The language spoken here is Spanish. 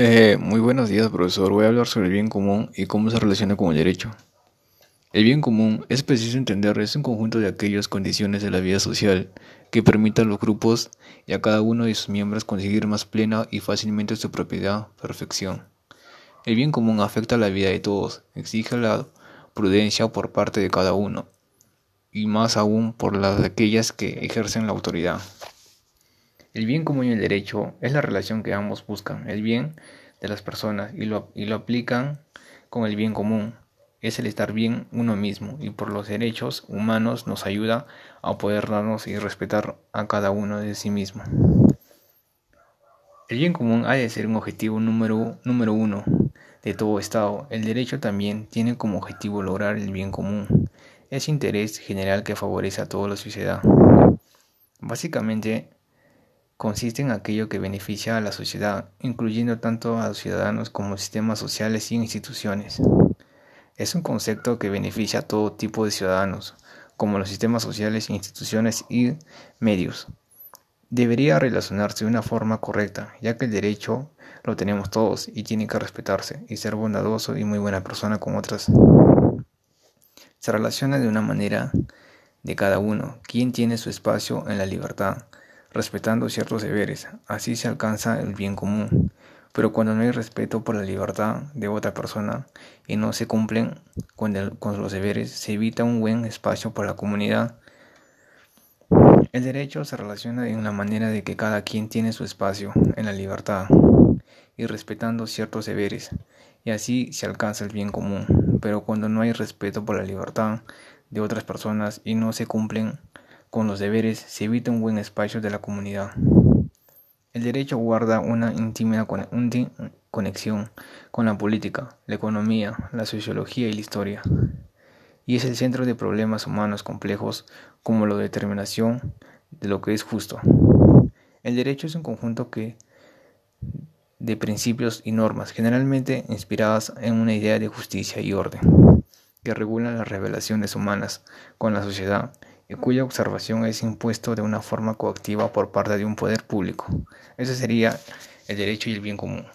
Eh, muy buenos días, profesor. Voy a hablar sobre el bien común y cómo se relaciona con el derecho. El bien común es preciso entender, es un conjunto de aquellas condiciones de la vida social que permitan a los grupos y a cada uno de sus miembros conseguir más plena y fácilmente su propiedad, perfección. El bien común afecta a la vida de todos, exige la prudencia por parte de cada uno, y más aún por las de aquellas que ejercen la autoridad. El bien común y el derecho es la relación que ambos buscan, el bien de las personas, y lo, aplican con el bien común. Es el estar bien uno mismo y por los derechos humanos nos ayuda a poder darnos y respetar a cada uno de sí mismo. El bien común ha de ser un objetivo número, número uno de todo Estado. El derecho también tiene como objetivo lograr el bien común. Es interés general que favorece a toda la sociedad. Básicamente, consiste en aquello que beneficia a la sociedad, incluyendo tanto a los ciudadanos como sistemas sociales y instituciones. Es un concepto que beneficia a todo tipo de ciudadanos, como los sistemas sociales, instituciones y medios. Debería relacionarse de una forma correcta, ya que el derecho lo tenemos todos y tiene que respetarse y ser bondadoso y muy buena persona con otras. Se relaciona de una manera de cada uno, quien tiene su espacio en la libertad, respetando ciertos deberes, así se alcanza el bien común. Pero cuando no hay respeto por la libertad de otra persona y no se cumplen con, los deberes, se evita un buen espacio para la comunidad. El derecho se relaciona de una manera de que cada quien tiene su espacio en la libertad y respetando ciertos deberes, y así se alcanza el bien común. Pero cuando no hay respeto por la libertad de otras personas y no se cumplen con los deberes se evita un buen espacio de la comunidad. El derecho guarda una íntima conexión con la política, la economía, la sociología y la historia, y es el centro de problemas humanos complejos como la determinación de lo que es justo. El derecho es un conjunto de principios y normas, generalmente inspiradas en una idea de justicia y orden, que regulan las revelaciones humanas con la sociedad y cuya observación es impuesto de una forma coactiva por parte de un poder público. Ese sería el derecho y el bien común.